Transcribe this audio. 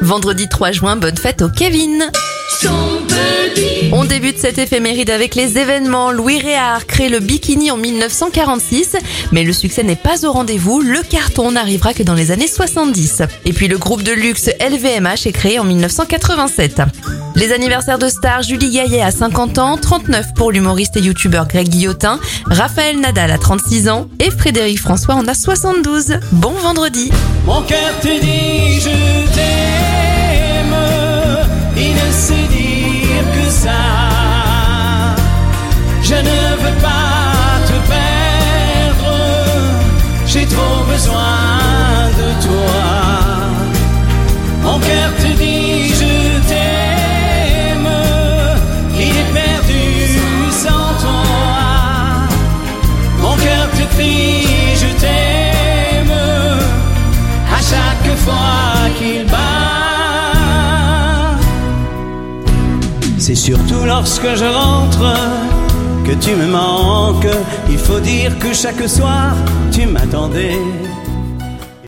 Vendredi 3 juin, bonne fête au Kevin. On débute cette éphéméride avec les événements. Louis Réard crée le bikini en 1946, mais le succès n'est pas au rendez-vous. Le carton n'arrivera que dans les années 70. Et puis le groupe de luxe LVMH est créé en 1987. Les anniversaires de stars, Julie Gaillet à 50 ans, 39 pour l'humoriste et youtubeur Greg Guillotin, Raphaël Nadal à 36 ans et Frédéric François en a 72. Bon vendredi Je ne veux pas te perdre, j'ai trop besoin de toi. Mon cœur te dit je t'aime, il est perdu sans toi. Mon cœur te crie je t'aime à chaque fois qu'il bat. C'est surtout lorsque je rentre que tu me manques. Il faut dire que chaque soir tu m'attendais